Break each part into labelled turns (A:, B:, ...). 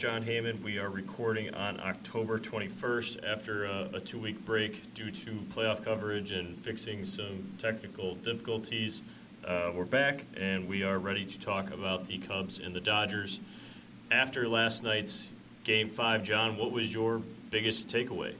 A: Jon Heyman. We are recording on October 21st after a, a two week break due to playoff coverage and fixing some technical difficulties. Uh, we're back and we are ready to talk about the Cubs and the Dodgers. After last night's Game 5, Jon, what was your biggest takeaway?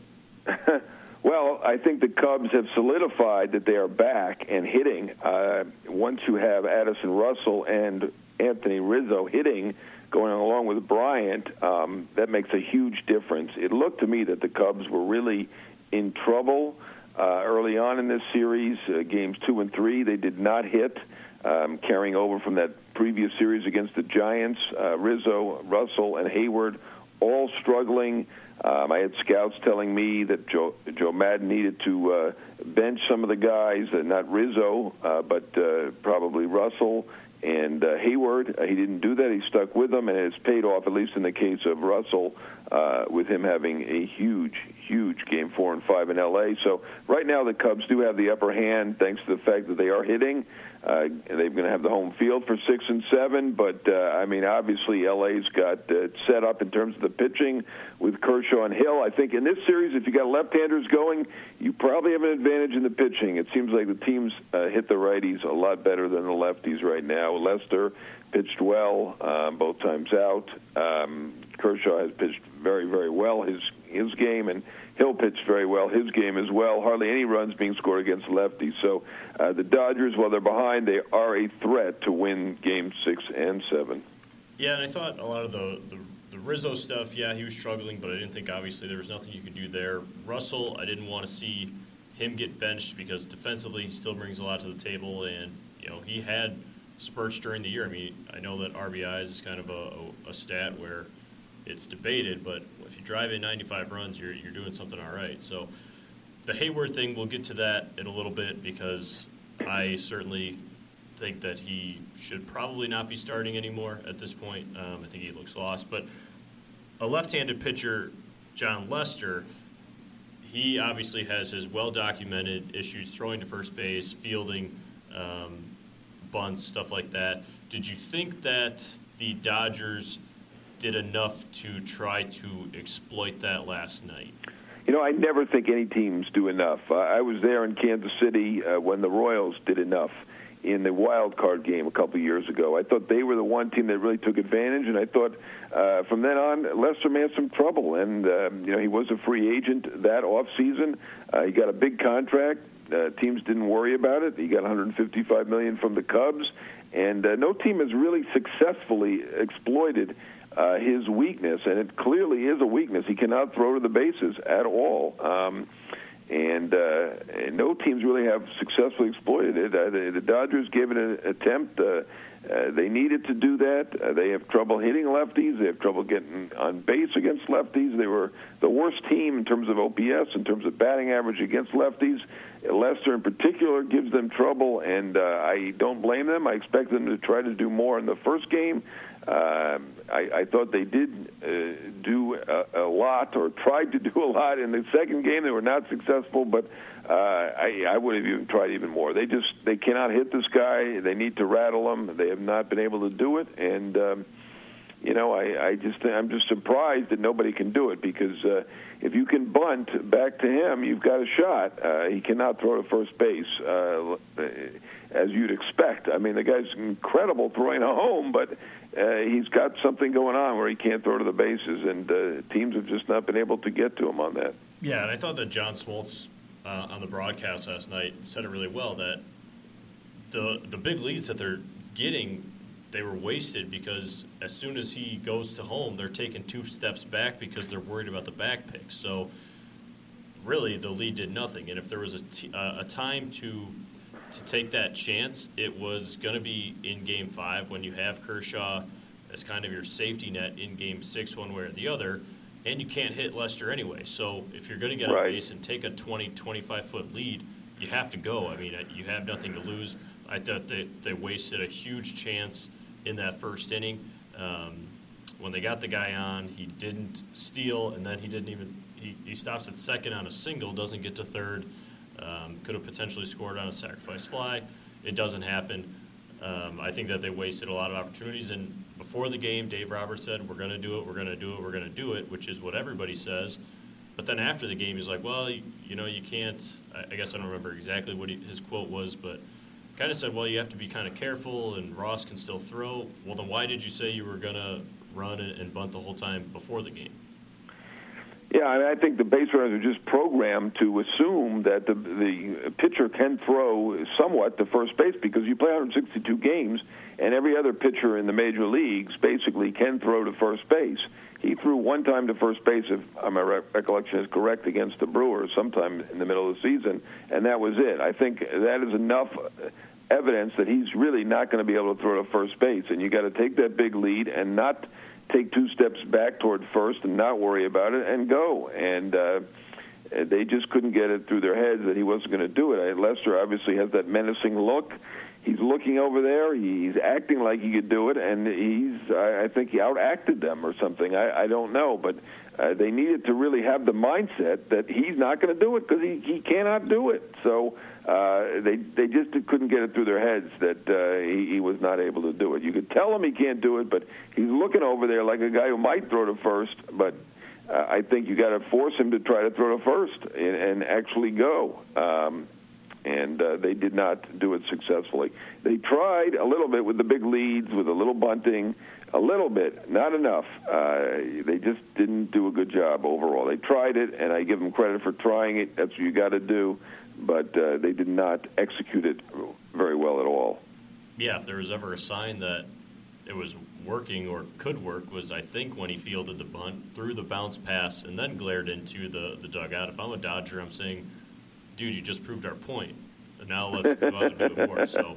B: well, I think the Cubs have solidified that they are back and hitting. Uh, once you have Addison Russell and Anthony Rizzo hitting, going along with Bryant, um, that makes a huge difference. It looked to me that the Cubs were really in trouble uh, early on in this series, uh, games two and three. They did not hit, um, carrying over from that previous series against the Giants. Uh, Rizzo, Russell, and Heyward all struggling. Um, I had scouts telling me that Joe, Joe Maddon needed to uh, bench some of the guys, uh, not Rizzo, uh, but uh, probably Russell and uh, Heyward, uh, he didn't do that. He stuck with them, and it's paid off, at least in the case of Russell, uh, with him having a huge, huge game four and five in L.A. So right now the Cubs do have the upper hand, thanks to the fact that they are hitting. Uh, they're going to have the home field for six and seven, but uh, I mean, obviously, LA's got uh, set up in terms of the pitching with Kershaw and Hill. I think in this series, if you got left-handers going, you probably have an advantage in the pitching. It seems like the teams uh, hit the righties a lot better than the lefties right now. Lester pitched well um, both times out. Um, Kershaw has pitched very, very well his his game, and Hill pitched very well his game as well. Hardly any runs being scored against lefties. So uh, the Dodgers, while they're behind, they are a threat to win Game Six and Seven.
A: Yeah, and I thought a lot of the, the the Rizzo stuff. Yeah, he was struggling, but I didn't think obviously there was nothing you could do there. Russell, I didn't want to see him get benched because defensively he still brings a lot to the table, and you know he had spurts during the year. I mean, I know that RBIs is kind of a, a, a stat where it's debated, but if you drive in 95 runs, you're, you're doing something all right. So the Heyward thing, we'll get to that in a little bit because I certainly think that he should probably not be starting anymore at this point. Um, I think he looks lost. But a left handed pitcher, Jon Lester, he obviously has his well documented issues throwing to first base, fielding um, bunts, stuff like that. Did you think that the Dodgers did enough to try to exploit that last night?
B: You know, I never think any teams do enough. Uh, I was there in Kansas City uh, when the Royals did enough in the wild card game a couple years ago. I thought they were the one team that really took advantage, and I thought uh, from then on Lester have some trouble. And um, you know, he was a free agent that off season. Uh, he got a big contract. Uh, teams didn't worry about it. He got 155 million from the Cubs, and uh, no team has really successfully exploited uh, his weakness, and it clearly is a weakness. He cannot throw to the bases at all. Um, and, uh, and no teams really have successfully exploited it. Uh, the, the Dodgers gave it an attempt. Uh, uh, they needed to do that. Uh, they have trouble hitting lefties. They have trouble getting on base against lefties. They were the worst team in terms of OPS, in terms of batting average against lefties. Lester, in particular, gives them trouble, and uh, I don't blame them. I expect them to try to do more in the first game. Uh, I, I thought they did uh, do a, a lot or tried to do a lot in the second game. They were not successful, but uh, I, I would have even tried even more. They just they cannot hit this guy. They need to rattle him. They have not been able to do it, and um, you know I, I just I'm just surprised that nobody can do it because uh, if you can bunt back to him, you've got a shot. Uh, he cannot throw to first base. Uh, as you'd expect. I mean, the guy's incredible throwing a home, but uh, he's got something going on where he can't throw to the bases, and uh, teams have just not been able to get to him on that.
A: Yeah, and I thought that John Smoltz uh, on the broadcast last night said it really well that the the big leads that they're getting they were wasted because as soon as he goes to home, they're taking two steps back because they're worried about the back pick. So really, the lead did nothing. And if there was a, t- uh, a time to to take that chance, it was going to be in game five when you have Kershaw as kind of your safety net in game six, one way or the other, and you can't hit Lester anyway. So if you're going to get right. on base and take a 20, 25 foot lead, you have to go. I mean, you have nothing to lose. I thought they, they wasted a huge chance in that first inning. Um, when they got the guy on, he didn't steal, and then he didn't even he, he stops at second on a single, doesn't get to third. Um, could have potentially scored on a sacrifice fly. It doesn't happen. Um, I think that they wasted a lot of opportunities. And before the game, Dave Roberts said, "We're going to do it. We're going to do it. We're going to do it," which is what everybody says. But then after the game, he's like, "Well, you, you know, you can't." I, I, guess I don't remember exactly what he, his quote was, but kind of said, "Well, you have to be kind of careful, and Ross can still throw." Well, then why did you say you were going to run and bunt the whole time before the game?
B: Yeah, I, mean, I think the base runners are just programmed to assume that the the pitcher can throw somewhat to first base because you play 162 games, and every other pitcher in the major leagues basically can throw to first base. He threw one time to first base, if my recollection is correct, against the Brewers sometime in the middle of the season, and that was it. I think that is enough evidence that he's really not going to be able to throw to first base, and you got to take that big lead and not take two steps back toward first and not worry about it and go. And uh, they just couldn't get it through their heads that he wasn't going to do it. Lester obviously has that menacing look. He's looking over there. He's acting like he could do it, and he's. I think he outacted them or something. I, I don't know, but uh, they needed to really have the mindset that he's not going to do it because he he cannot do it. So uh, they they just couldn't get it through their heads that uh, he, he was not able to do it. You could tell him he can't do it, but he's looking over there like a guy who might throw to first, but. Uh, I think you got to force him to try to throw to first and, and actually go. Um, and uh, they did not do it successfully. They tried a little bit with the big leads, with a little bunting, a little bit, not enough. Uh, they just didn't do a good job overall. They tried it, and I give them credit for trying it. That's what you got to do but uh, they did not execute it very well at all.
A: Yeah, if there was ever a sign that it was working or could work was I think when he fielded the bunt, threw the bounce pass, and then glared into the, the dugout. If I'm a Dodger, I'm saying, dude, you just proved our point. And now let's go out and do more. So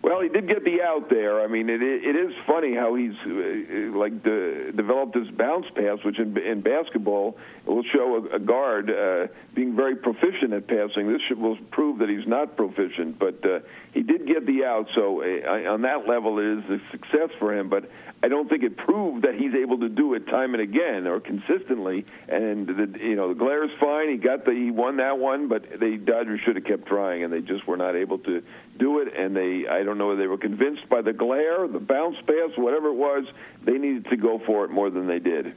B: well, he did get the out there. I mean, it it is funny how he's uh, like de- developed this bounce pass, which in, in basketball will show a, a guard uh, being very proficient at passing. This should, will prove that he's not proficient, but uh, he did get the out. So uh, on that level, it is a success for him. But I don't think it proved that he's able to do it time and again or consistently. And the you know the glare is fine. He got the he won that one, but the Dodgers should have kept trying, and they just were not able to do it. And they I don't know whether they were convinced by the glare, the bounce pass, whatever it was. They needed to go for it more than they did.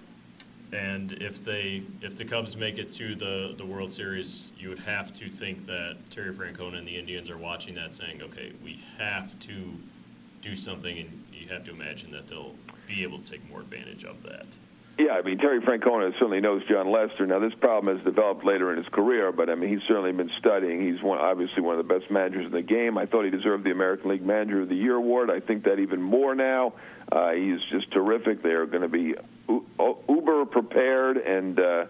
A: And if they if the Cubs make it to the the World Series, you would have to think that Terry Francona and the Indians are watching that, saying, "Okay, we have to do something," and you have to imagine that they'll be able to take more advantage of that.
B: Yeah, I mean Terry Francona certainly knows Jon Lester. Now this problem has developed later in his career, but I mean he's certainly been studying. He's one, obviously one of the best managers in the game. I thought he deserved the American League Manager of the Year award. I think that even more now. Uh, he's just terrific. They are going to be uber prepared and. Uh,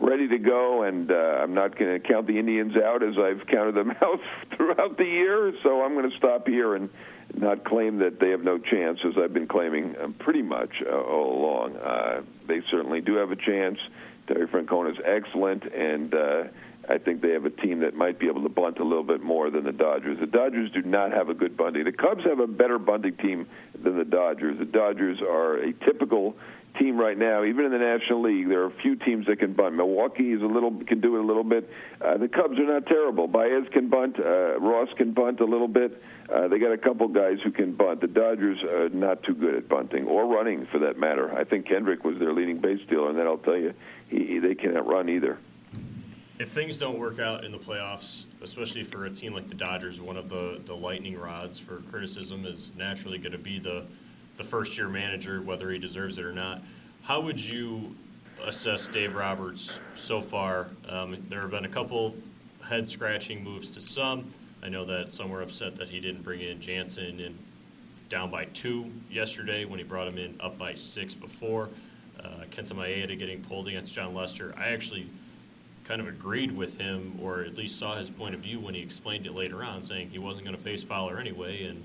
B: ready to go, and uh, I'm not going to count the Indians out as I've counted them out throughout the year. So I'm going to stop here and not claim that they have no chance, as I've been claiming uh, pretty much uh, all along. Uh, they certainly do have a chance. Terry Francona is excellent, and uh, I think they have a team that might be able to bunt a little bit more than the Dodgers. The Dodgers do not have a good bunting. The Cubs have a better bunting team than the Dodgers. The Dodgers are a typical team right now, even in the National League, there are a few teams that can bunt. Milwaukee is a little can do it a little bit. Uh, the Cubs are not terrible. Baez can bunt. Uh, Ross can bunt a little bit. Uh, they got a couple guys who can bunt. The Dodgers are not too good at bunting or running, for that matter. I think Kendrick was their leading base stealer, and then I'll tell you, he, they cannot run either.
A: If things don't work out in the playoffs, especially for a team like the Dodgers, one of the, the lightning rods for criticism is naturally going to be the the first year manager, whether he deserves it or not. How would you assess Dave Roberts so far? Um, there have been a couple head scratching moves to some. I know that some were upset that he didn't bring in Jansen and down by two yesterday when he brought him in up by six before. Uh, Kenta Maeda getting pulled against Jon Lester. I actually kind of agreed with him, or at least saw his point of view when he explained it later on, saying he wasn't going to face Fowler anyway, and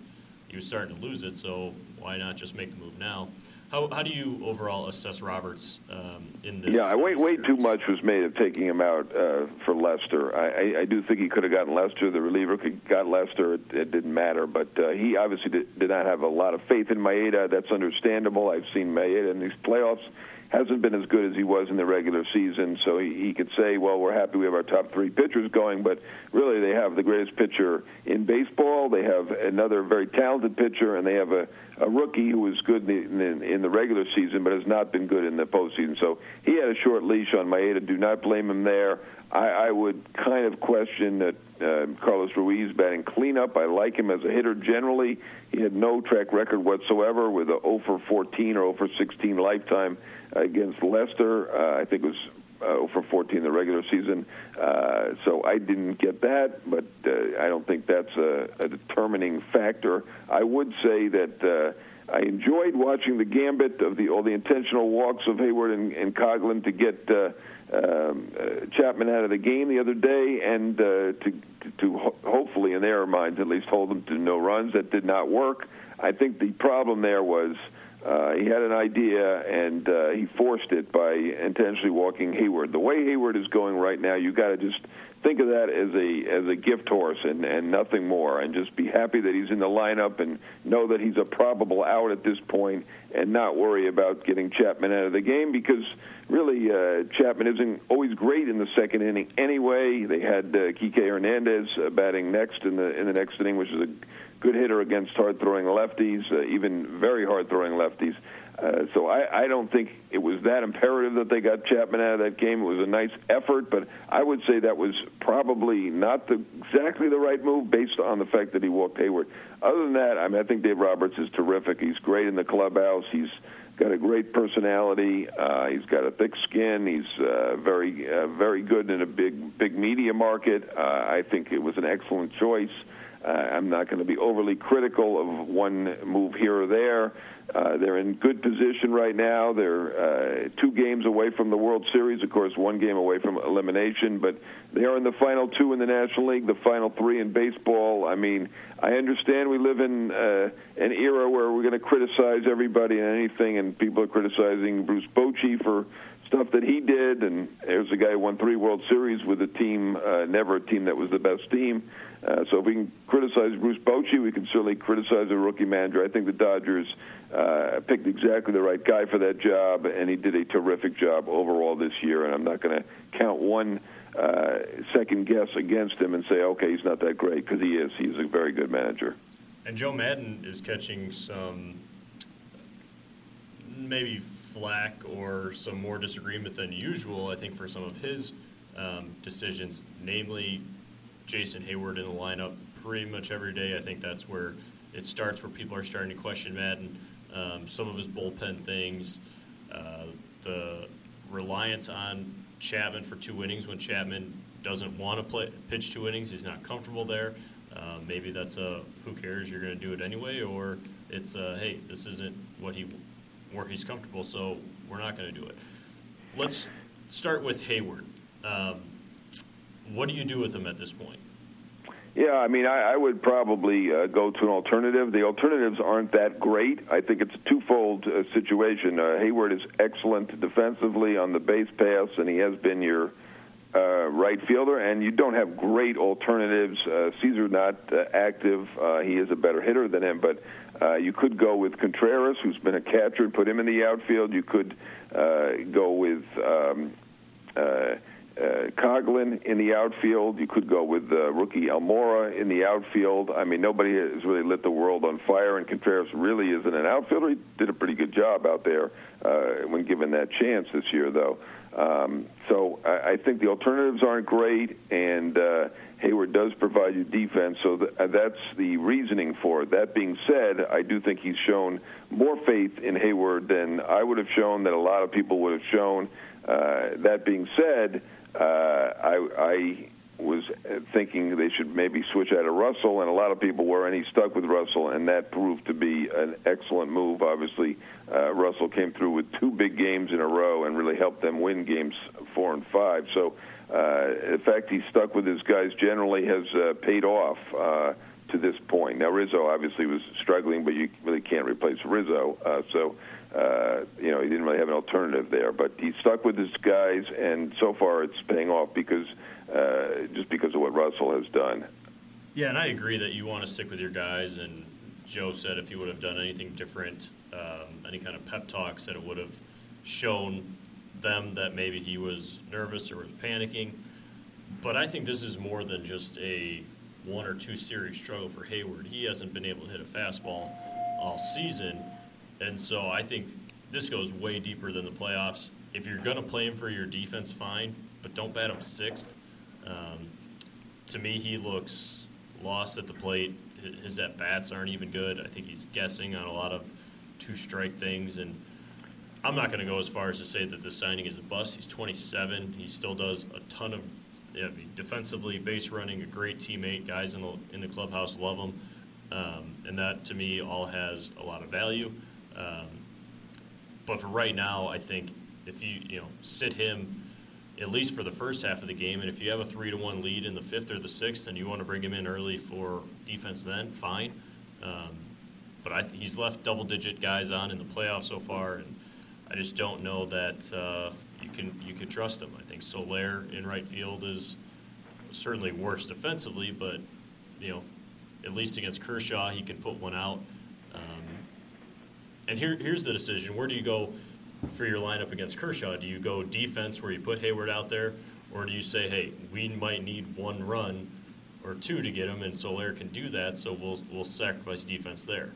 A: he was starting to lose it. So why not just make the move now? How, how do you overall assess Roberts um, in this?
B: Yeah, way way too much was made of taking him out uh, for Lester. I, I, I do think he could have gotten Lester. The reliever could got Lester. It, it didn't matter, but uh, he obviously did, did not have a lot of faith in Maeda. That's understandable. I've seen Maeda in these playoffs hasn't been as good as he was in the regular season. So he, he could say, well, we're happy we have our top three pitchers going, but really they have the greatest pitcher in baseball. They have another very talented pitcher, and they have a, a rookie who was good in the, in, in the regular season, but has not been good in the postseason. So he had a short leash on Maeda. Do not blame him there. I, I would kind of question that uh, Carlos Ruiz batting cleanup. I like him as a hitter generally. He had no track record whatsoever with a 0 for 14 or 0 for 16 lifetime against Lester. Uh, I think it was uh, for 14 in the regular season. Uh, so I didn't get that, but uh, I don't think that's a, a determining factor. I would say that. Uh, I enjoyed watching the gambit of the all the intentional walks of Heyward and, and Coghlan to get uh, um, uh, Chapman out of the game the other day, and uh, to to ho- hopefully, in their minds at least, hold them to no runs. That did not work. I think the problem there was uh, he had an idea and uh, he forced it by intentionally walking Heyward. The way Heyward is going right now, you got to just think of that as a as a gift horse and and nothing more, and just be happy that he's in the lineup and know that he's a probable out at this point, and not worry about getting Chapman out of the game because really uh, Chapman isn't always great in the second inning anyway. They had uh, Kike Hernandez uh, batting next in the in the next inning, which is a good hitter against hard throwing lefties, uh, even very hard throwing lefties. Uh, so I, I don't think it was that imperative that they got Chapman out of that game. It was a nice effort, but I would say that was probably not the, exactly the right move based on the fact that he walked Heyward. Other than that, I mean, I think Dave Roberts is terrific. He's great in the clubhouse. He's got a great personality. Uh, he's got a thick skin. He's uh, very, uh, very good in a big, big media market. Uh, I think it was an excellent choice. Uh, I'm not going to be overly critical of one move here or there. Uh, they're in good position right now. They're uh, two games away from the World Series, of course, one game away from elimination, but they are in the final two in the National League, the final three in baseball. I mean, I understand we live in uh, an era where we're going to criticize everybody and anything, and people are criticizing Bruce Bochy for stuff that he did, and there's a guy who won three World Series with a team, uh, never a team that was the best team. Uh, so if we can criticize Bruce Bochy, we can certainly criticize a rookie manager. I think the Dodgers uh, picked exactly the right guy for that job, and he did a terrific job overall this year. And I'm not going to count one uh, second guess against him and say, okay, he's not that great, because he is. He's a very good manager.
A: And Joe Maddon is catching some maybe flack or some more disagreement than usual, I think, for some of his um, decisions, namely Jason Heyward in the lineup pretty much every day. I think that's where it starts, where people are starting to question Maddon, Um, some of his bullpen things, uh, the reliance on Chapman for two innings when Chapman doesn't want to play pitch two innings, he's not comfortable there. Uh, maybe that's a who cares, you're going to do it anyway, or it's a, hey, this isn't what he where he's comfortable, so we're not going to do it. Let's start with Heyward. Um, what do you do with him at this point?
B: Yeah, I mean, I, I would probably uh, go to an alternative. The alternatives aren't that great. I think it's a twofold uh, situation. Uh, Heyward is excellent defensively on the base pass, and he has been your uh, right fielder. And you don't have great alternatives. Uh, Szczur not uh, active. Uh, he is a better hitter than him, but uh, you could go with Contreras, who's been a catcher, and put him in the outfield. You could uh, go with. Um, uh, uh, Coghlan in the outfield. You could go with uh, rookie Almora in the outfield. I mean, nobody has really lit the world on fire, and Contreras really isn't an outfielder. He did a pretty good job out there when given that chance this year, though. Um, so I, I think the alternatives aren't great, and uh, Heyward does provide you defense. So uh, that's the reasoning for it. That being said, I do think he's shown more faith in Heyward than I would have shown, that a lot of people would have shown. Uh, that being said, uh, I, I was thinking they should maybe switch out of Russell, and a lot of people were, and he stuck with Russell, and that proved to be an excellent move. Obviously, uh, Russell came through with two big games in a row and really helped them win games four and five. So, uh, the fact he stuck with his guys generally has uh, paid off. Uh, to this point. Now Rizzo obviously was struggling, but you really can't replace Rizzo. Uh, so uh, you know he didn't really have an alternative there. But he stuck with his guys, and so far it's paying off because uh, just because of what Russell has done.
A: Yeah, and I agree that you want to stick with your guys. And Joe said if he would have done anything different, um, any kind of pep talks, that it would have shown them that maybe he was nervous or was panicking. But I think this is more than just a one or two series struggle for Heyward. He hasn't been able to hit a fastball all season. And so I think this goes way deeper than the playoffs. If you're going to play him for your defense, fine, but don't bat him sixth. Um, to me, he looks lost at the plate. His at bats aren't even good. I think he's guessing on a lot of two strike things. And I'm not going to go as far as to say that this signing is a bust. He's 27. He still does a ton of defensively, base running, a great teammate. Guys in the in the clubhouse love him, um, and that to me all has a lot of value. Um, but for right now, I think if you you know sit him at least for the first half of the game, and if you have a three to one lead in the fifth or the sixth, and you want to bring him in early for defense, then fine. Um, but I, he's left double digit guys on in the playoffs so far, and I just don't know that uh, you can you can trust him. I think Soler in right field is certainly worse defensively, but you know, at least against Kershaw, he can put one out. Um, and here here's the decision: where do you go for your lineup against Kershaw? Do you go defense where you put Heyward out there, or do you say, hey, we might need one run or two to get him, and Soler can do that, so we'll we'll sacrifice defense there.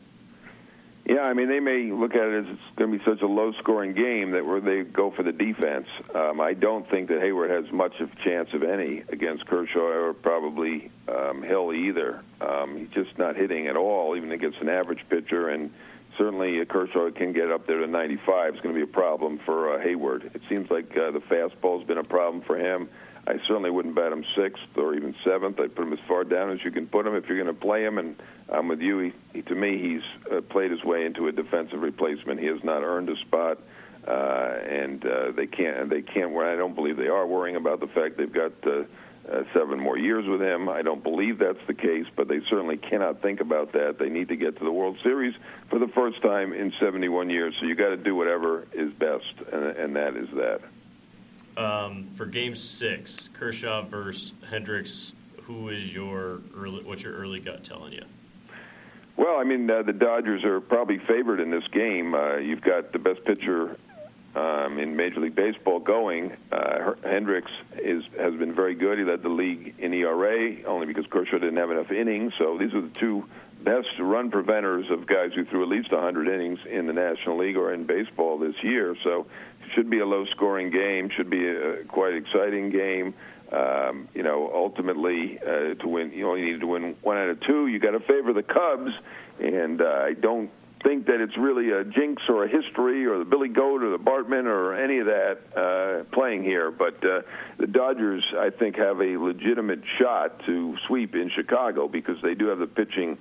B: Yeah, I mean they may look at it as it's going to be such a low-scoring game that where they go for the defense. Um, I don't think that Heyward has much of a chance of any against Kershaw or probably um, Hill either. Um, he's just not hitting at all, even against an average pitcher, and certainly Kershaw can get up there to 95. It's going to be a problem for uh, Heyward. It seems like uh, the fastball's been a problem for him. I certainly wouldn't bet him sixth or even seventh. I'd put him as far down as you can put him if you're going to play him. And I'm with you. He, he, to me, he's uh, played his way into a defensive replacement. He has not earned a spot, uh, and uh, they can't. They can't. I don't believe they are worrying about the fact they've got. Uh, uh, seven more years with him. I don't believe that's the case, but they certainly cannot think about that. They need to get to the World Series for the first time in 71 years. So you got to do whatever is best, and, and that is that.
A: Um, for Game Six, Kershaw versus Hendricks. Who is your early? What's your early gut telling you?
B: Well, I mean, uh, the Dodgers are probably favored in this game. Uh, you've got the best pitcher um, in Major League Baseball going. Uh, Hendricks is has been very good. He led the league in ERA only because Kershaw didn't have enough innings. So these are the two best run preventers of guys who threw at least 100 innings in the National League or in baseball this year. So should be a low-scoring game. Should be a quite exciting game. Um, you know, ultimately, uh, to win, you only need to win one out of two. You got to favor the Cubs, and uh, I don't think that it's really a jinx or a history or the Billy Goat or the Bartman or any of that uh, playing here. But uh, the Dodgers, I think, have a legitimate shot to sweep in Chicago because they do have the pitching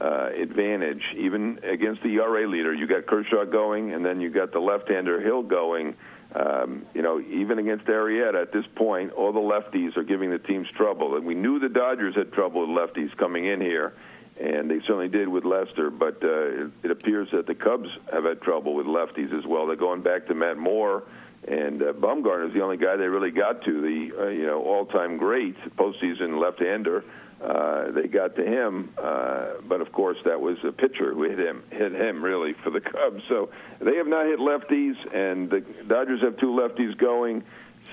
B: uh, advantage, even against the ERA leader. You got Kershaw going, and then you got the left-hander Hill going. Um, you know, even against Arrieta at this point, all the lefties are giving the teams trouble, and we knew the Dodgers had trouble with lefties coming in here, and they certainly did with Lester. But uh, it, appears that the Cubs have had trouble with lefties as well. They're going back to Matt Moore. And uh, Bumgarner is the only guy they really got to the uh, you know all-time great postseason left-hander uh, they got to him, uh, but of course that was a pitcher who hit him, hit him really for the Cubs. So they have not hit lefties, and the Dodgers have two lefties going.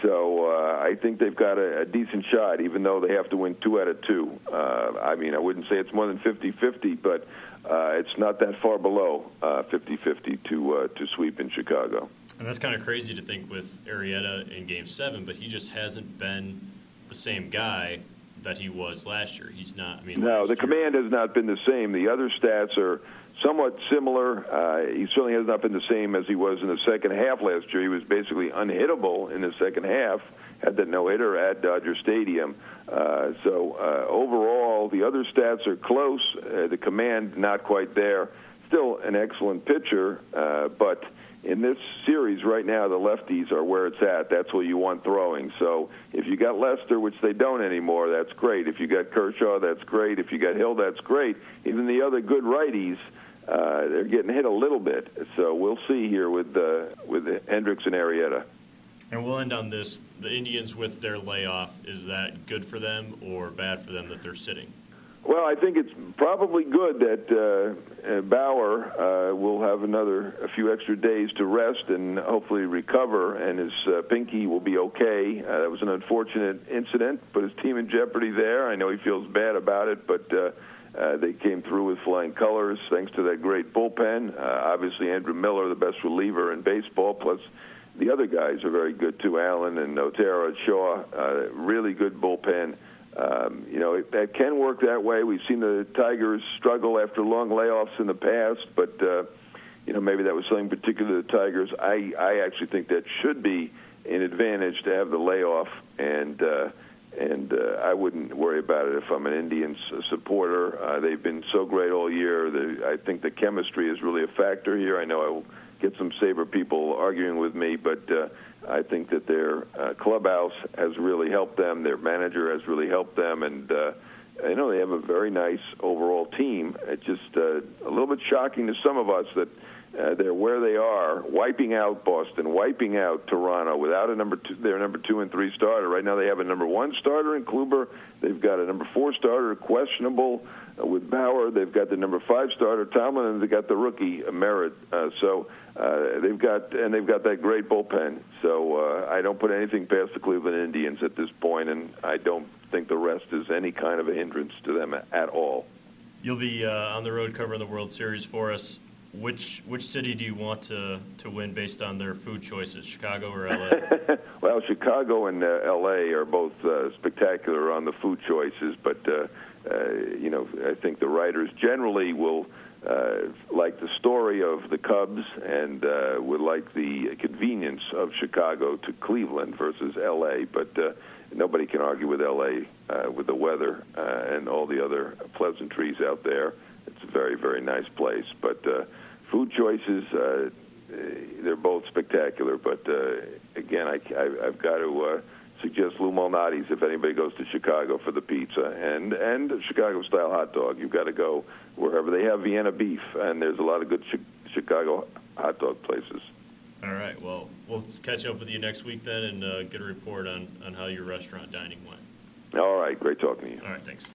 B: So uh, I think they've got a, a decent shot, even though they have to win two out of two. Uh, I mean, I wouldn't say it's more than 50-50, but uh, it's not that far below uh, 50-50 to uh, to sweep in Chicago.
A: And that's kind of crazy to think with Arrieta in Game Seven, but he just hasn't been the same guy that he was last year. He's not. I mean,
B: no, the
A: year,
B: command has not been the same. The other stats are somewhat similar. Uh, he certainly has not been the same as he was in the second half last year. He was basically unhittable in the second half. Had that no hitter at Dodger Stadium. Uh, so uh, overall, the other stats are close. Uh, the command not quite there. still an excellent pitcher, uh, but in this series right now, the lefties are where it's at. That's what you want throwing. So if you got Lester, which they don't anymore, that's great. If you got Kershaw, that's great. If you got Hill, that's great. Even the other good righties, uh, they're getting hit a little bit. So we'll see here with uh, with Hendricks and Arrieta.
A: And we'll end on this: the Indians with their layoff. Is that good for them or bad for them that they're sitting?
B: Well, I think it's probably good that uh, uh, Bauer uh, will have another a few extra days to rest and hopefully recover, and his uh, pinky will be okay. Uh, that was an unfortunate incident, put his team in jeopardy there. I know he feels bad about it, but uh, uh, they came through with flying colors thanks to that great bullpen. Uh, obviously, Andrew Miller, the best reliever in baseball, plus the other guys are very good too. Allen and Otero, Shaw, uh, really good bullpen. Um, you know, it, that can work that way. We've seen the Tigers struggle after long layoffs in the past, but uh, you know maybe that was something particular to the Tigers. I I actually think that should be an advantage to have the layoff, and uh, and uh, I wouldn't worry about it if I'm an Indians supporter. Uh, they've been so great all year. The, I think the chemistry is really a factor here. I know I will get some Saber people arguing with me, but. Uh, I think that their uh, clubhouse has really helped them. Their manager has really helped them, and uh, I know they have a very nice overall team. It's just uh, a little bit shocking to some of us that uh, they're where they are, wiping out Boston, wiping out Toronto without a number two, their number two and three starter. Right now, they have a number one starter in Kluber. They've got a number four starter questionable uh, with Bauer. They've got the number five starter Tomlin, and they've got the rookie uh, Merritt. Uh, so uh, they've got and they've got that great bullpen. So uh, I don't put anything past the Cleveland Indians at this point, and I don't think the rest is any kind of a hindrance to them at all.
A: You'll be uh, on the road covering the World Series for us. Which which city do you want to to win based on their food choices, Chicago or LA?
B: well, Chicago and uh, LA are both uh, spectacular on the food choices, but uh, uh, you know I think the writers generally will. Uh, like the story of the Cubs and uh, would like the convenience of Chicago to Cleveland versus L.A. But uh, nobody can argue with L.A. Uh, with the weather uh, and all the other pleasantries out there. It's a very, very nice place. But uh, food choices, uh, they're both spectacular. But uh, again, I, I, I've got to uh, suggest Lou Malnati's if anybody goes to Chicago for the pizza and and Chicago style hot dog. You've got to go wherever they have Vienna beef, and there's a lot of good chi- Chicago hot dog places.
A: All right. Well, we'll catch up with you next week then and uh, get a report on, on how your restaurant dining went.
B: All right. Great talking to you.
A: All right. Thanks.